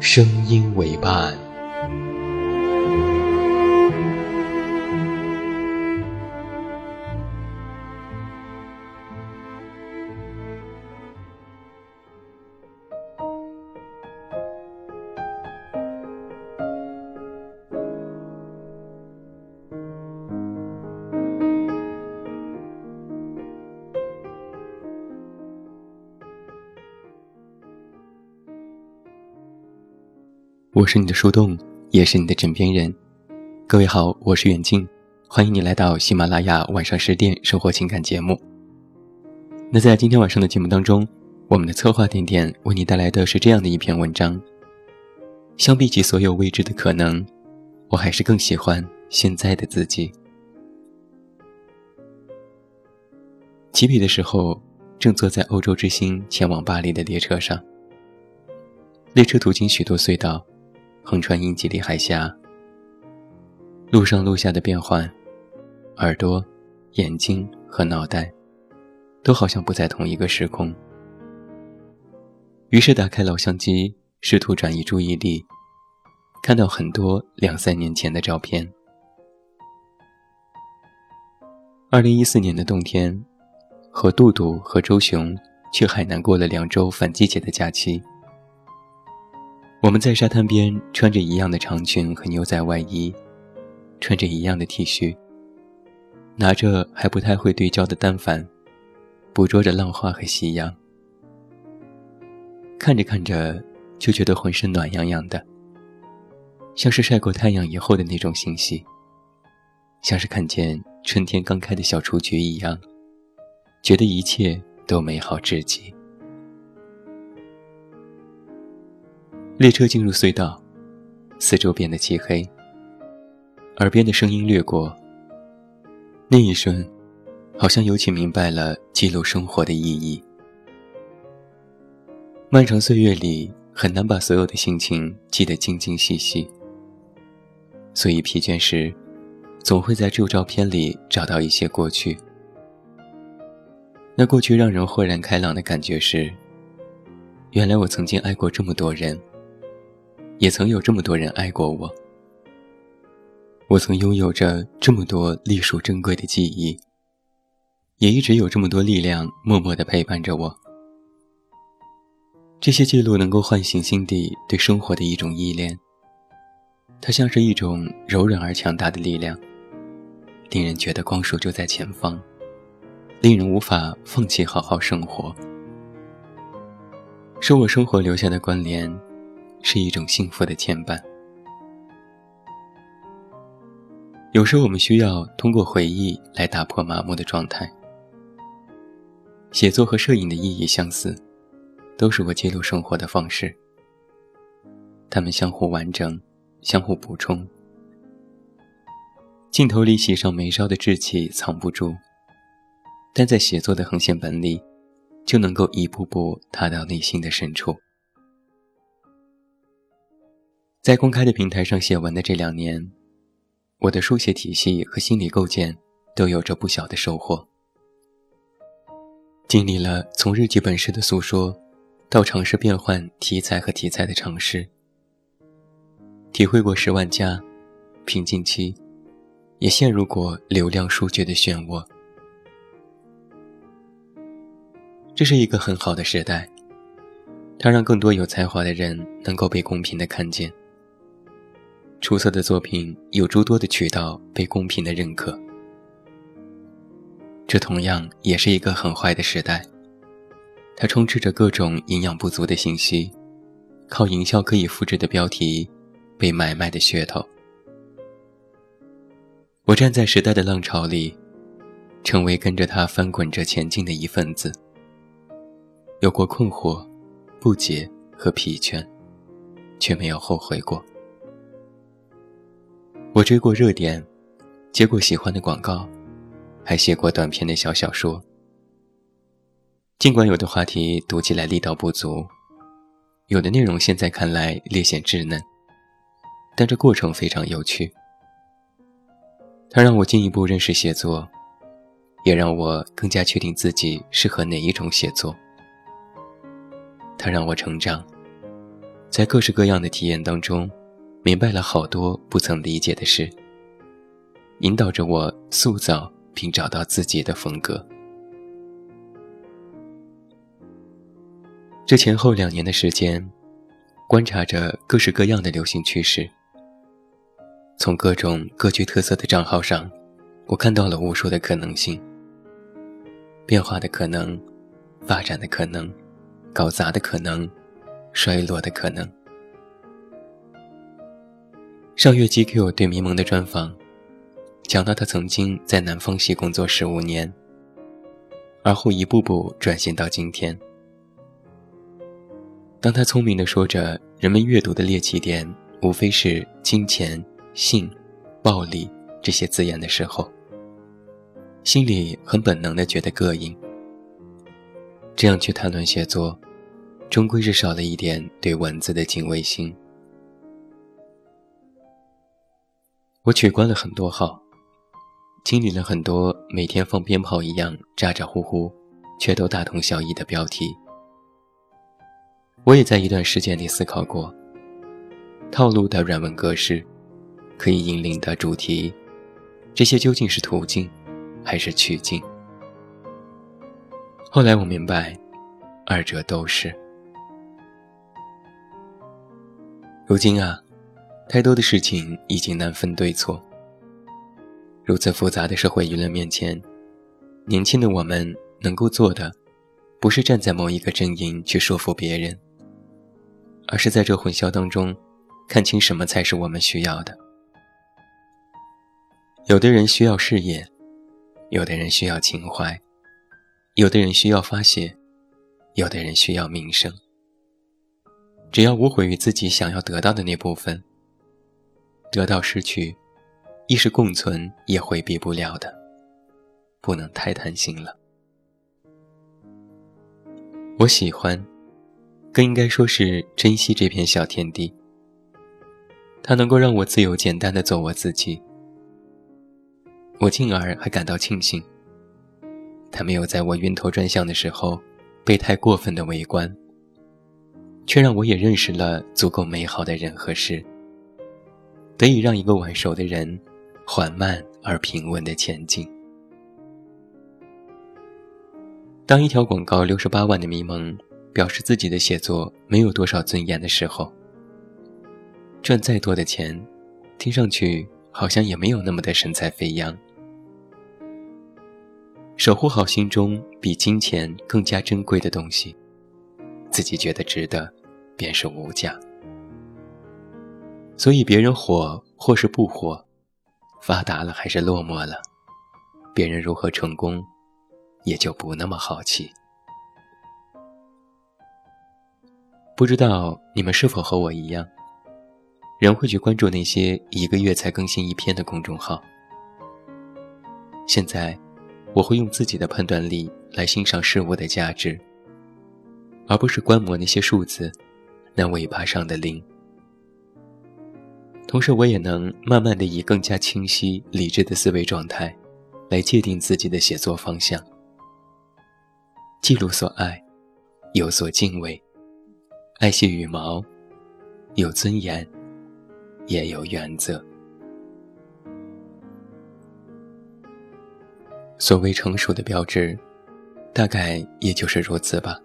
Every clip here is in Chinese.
声音为伴。我是你的树洞，也是你的枕边人。各位好，我是远近，欢迎你来到喜马拉雅晚上十点生活情感节目。那在今天晚上的节目当中，我们的策划点点为你带来的是这样的一篇文章。相比起所有未知的可能，我还是更喜欢现在的自己。起笔的时候，正坐在欧洲之星前往巴黎的列车上，列车途经许多隧道。横穿英吉利海峡，路上路下的变换，耳朵、眼睛和脑袋，都好像不在同一个时空。于是打开老相机，试图转移注意力，看到很多两三年前的照片。二零一四年的冬天，和杜杜和周雄去海南过了两周反季节的假期。我们在沙滩边穿着一样的长裙和牛仔外衣，穿着一样的 T 恤，拿着还不太会对焦的单反，捕捉着浪花和夕阳。看着看着，就觉得浑身暖洋洋的，像是晒过太阳以后的那种欣喜，像是看见春天刚开的小雏菊一样，觉得一切都美好至极。列车进入隧道，四周变得漆黑。耳边的声音掠过，那一瞬，好像尤其明白了记录生活的意义。漫长岁月里，很难把所有的心情记得精精细细，所以疲倦时，总会在旧照片里找到一些过去。那过去让人豁然开朗的感觉是：原来我曾经爱过这么多人。也曾有这么多人爱过我，我曾拥有着这么多隶属珍贵的记忆，也一直有这么多力量默默地陪伴着我。这些记录能够唤醒心底对生活的一种依恋，它像是一种柔软而强大的力量，令人觉得光束就在前方，令人无法放弃好好生活，是我生活留下的关联。是一种幸福的牵绊。有时我们需要通过回忆来打破麻木的状态。写作和摄影的意义相似，都是我记录生活的方式。它们相互完整，相互补充。镜头里喜上眉梢的稚气藏不住，但在写作的横线本里，就能够一步步踏到内心的深处。在公开的平台上写文的这两年，我的书写体系和心理构建都有着不小的收获。经历了从日记本式的诉说，到尝试变换题材和题材的尝试，体会过十万加、瓶颈期，也陷入过流量数据的漩涡。这是一个很好的时代，它让更多有才华的人能够被公平的看见。出色的作品有诸多的渠道被公平的认可。这同样也是一个很坏的时代，它充斥着各种营养不足的信息，靠营销可以复制的标题，被买卖的噱头。我站在时代的浪潮里，成为跟着它翻滚着前进的一份子。有过困惑、不解和疲倦，却没有后悔过。我追过热点，接过喜欢的广告，还写过短篇的小小说。尽管有的话题读起来力道不足，有的内容现在看来略显稚嫩，但这过程非常有趣。它让我进一步认识写作，也让我更加确定自己适合哪一种写作。它让我成长，在各式各样的体验当中，明白了好多不曾理解的事，引导着我塑造并找到自己的风格。这前后两年的时间，观察着各式各样的流行趋势，从各种各具特色的账号上，我看到了无数的可能性，变化的可能，发展的可能。搞砸的可能，衰落的可能。上月 GQ 对迷蒙的专访，讲到他曾经在南方系工作十五年，而后一步步转型到今天。当他聪明地说着人们阅读的猎奇点无非是金钱、性、暴力这些字眼的时候，心里很本能地觉得膈应。这样去谈论写作，终归是少了一点对文字的敬畏心。我取关了很多号，清理了很多每天放鞭炮一样咋咋呼呼，却都大同小异的标题。我也在一段时间里思考过，套路的软文格式，可以引领的主题，这些究竟是途径，还是曲径？后来我明白，二者都是。如今啊，太多的事情已经难分对错。如此复杂的社会舆论面前，年轻的我们能够做的，不是站在某一个阵营去说服别人，而是在这混淆当中，看清什么才是我们需要的。有的人需要事业，有的人需要情怀。有的人需要发泄，有的人需要名声。只要无悔于自己想要得到的那部分，得到失去，亦是共存也回避不了的，不能太贪心了。我喜欢，更应该说是珍惜这片小天地。它能够让我自由简单的做我自己，我进而还感到庆幸。他没有在我晕头转向的时候被太过分的围观，却让我也认识了足够美好的人和事，得以让一个晚熟的人缓慢而平稳的前进。当一条广告六十八万的迷蒙表示自己的写作没有多少尊严的时候，赚再多的钱，听上去好像也没有那么的神采飞扬。守护好心中比金钱更加珍贵的东西，自己觉得值得，便是无价。所以别人火或是不火，发达了还是落寞了，别人如何成功，也就不那么好奇。不知道你们是否和我一样，仍会去关注那些一个月才更新一篇的公众号？现在。我会用自己的判断力来欣赏事物的价值，而不是观摩那些数字，那尾巴上的零。同时，我也能慢慢的以更加清晰、理智的思维状态，来界定自己的写作方向。记录所爱，有所敬畏，爱惜羽毛，有尊严，也有原则。所谓成熟的标志，大概也就是如此吧。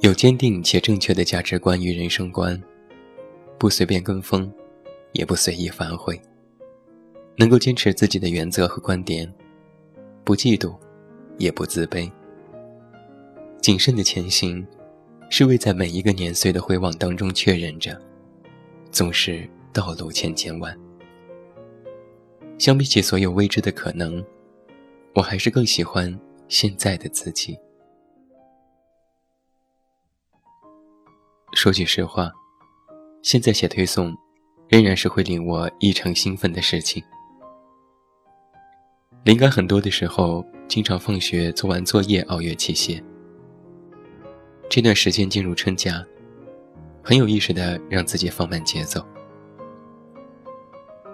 有坚定且正确的价值观与人生观，不随便跟风，也不随意反悔，能够坚持自己的原则和观点，不嫉妒，也不自卑。谨慎的前行，是为在每一个年岁的回望当中确认着，总是道路千千万。相比起所有未知的可能，我还是更喜欢现在的自己。说句实话，现在写推送，仍然是会令我异常兴奋的事情。灵感很多的时候，经常放学做完作业熬夜去写。这段时间进入春假，很有意识的让自己放慢节奏。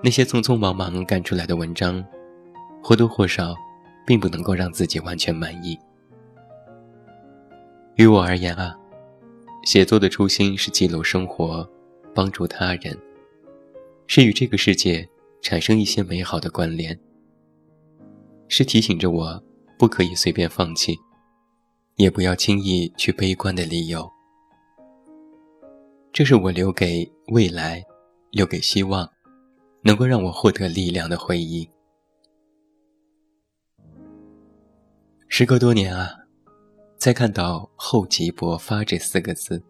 那些匆匆忙忙赶出来的文章，或多或少，并不能够让自己完全满意。于我而言啊。写作的初心是记录生活，帮助他人，是与这个世界产生一些美好的关联，是提醒着我不可以随便放弃，也不要轻易去悲观的理由。这是我留给未来，留给希望，能够让我获得力量的回忆。时隔多年啊。在看到“厚积薄发”这四个字，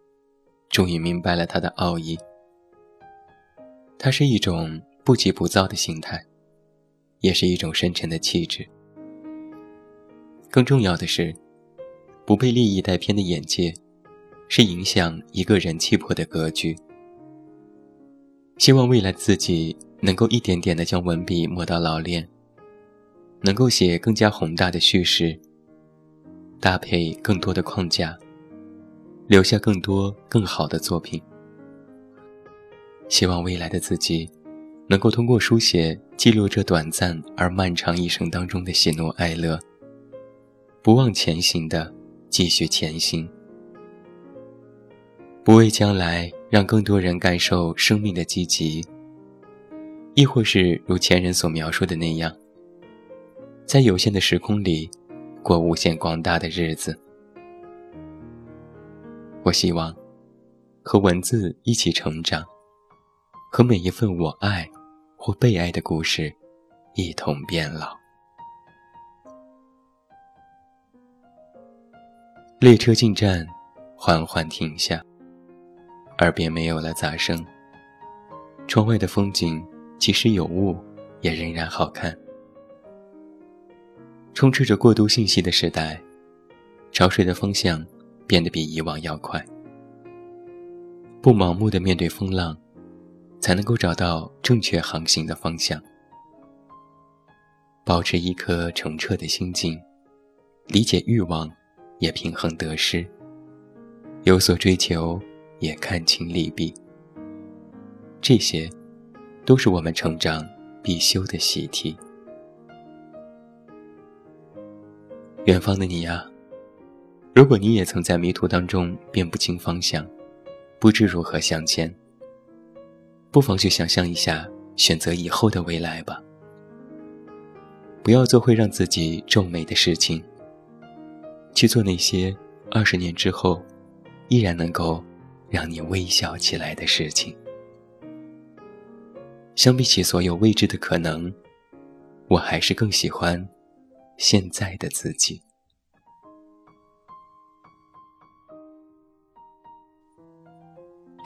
终于明白了它的奥义。它是一种不急不躁的心态，也是一种深沉的气质。更重要的是，不被利益带偏的眼界，是影响一个人气魄的格局。希望未来自己能够一点点的将文笔磨到老练，能够写更加宏大的叙事。搭配更多的框架，留下更多更好的作品。希望未来的自己，能够通过书写记录这短暂而漫长一生当中的喜怒哀乐，不忘前行的继续前行，不为将来让更多人感受生命的积极，亦或是如前人所描述的那样，在有限的时空里。过无限广大的日子，我希望和文字一起成长，和每一份我爱或被爱的故事一同变老。列车进站，缓缓停下，耳边没有了杂声。窗外的风景，即使有雾，也仍然好看。充斥着过度信息的时代，潮水的方向变得比以往要快。不盲目的面对风浪，才能够找到正确航行的方向。保持一颗澄澈的心境，理解欲望，也平衡得失。有所追求，也看清利弊。这些，都是我们成长必修的习题。远方的你呀，如果你也曾在迷途当中辨不清方向，不知如何向前，不妨去想象一下选择以后的未来吧。不要做会让自己皱眉的事情，去做那些二十年之后依然能够让你微笑起来的事情。相比起所有未知的可能，我还是更喜欢。现在的自己，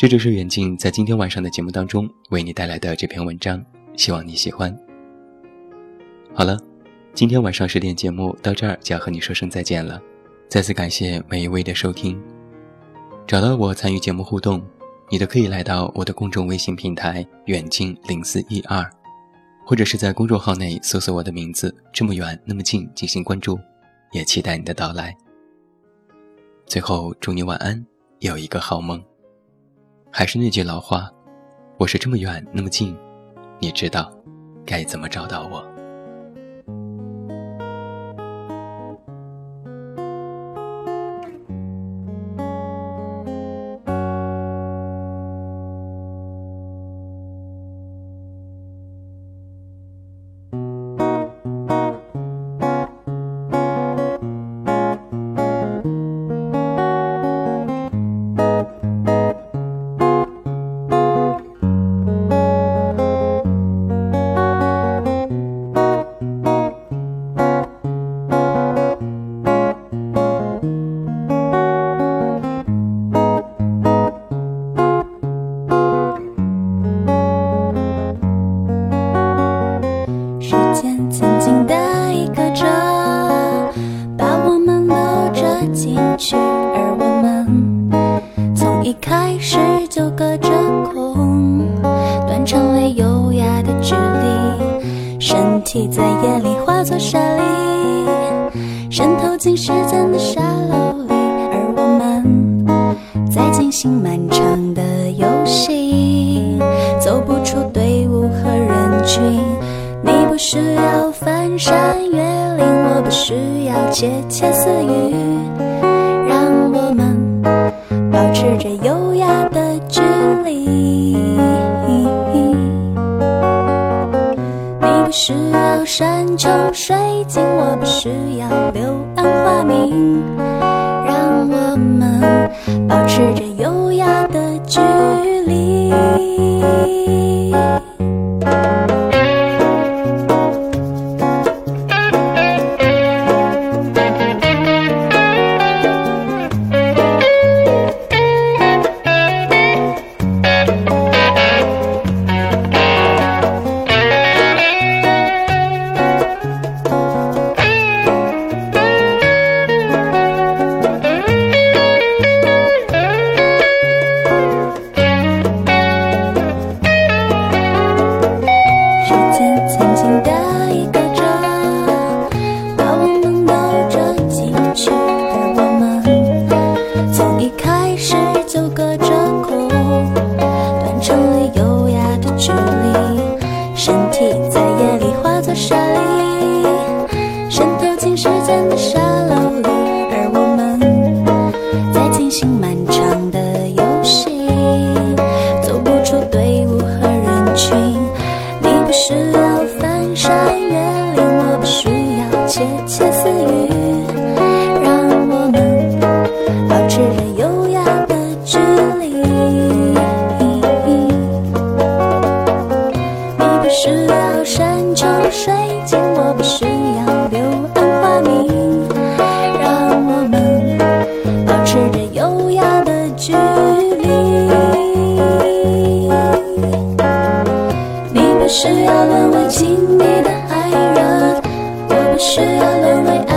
这就是远近在今天晚上的节目当中为你带来的这篇文章，希望你喜欢。好了，今天晚上十点节目到这儿就要和你说声再见了，再次感谢每一位的收听。找到我参与节目互动，你都可以来到我的公众微信平台远近零四一二。或者是在公众号内搜索我的名字，这么远那么近进行关注，也期待你的到来。最后祝你晚安，有一个好梦。还是那句老话，我是这么远那么近，你知道该怎么找到我。十九个着空断成为优雅的距离身体在夜里化作沙砾渗透进时间的沙漏里而我们在进行漫长的游戏走不出队伍和人群你不需要翻山越岭我不需要窃窃私语让我们保持着有里你不需要山穷水尽我不需要柳暗花明让我们保持着优雅的距离。my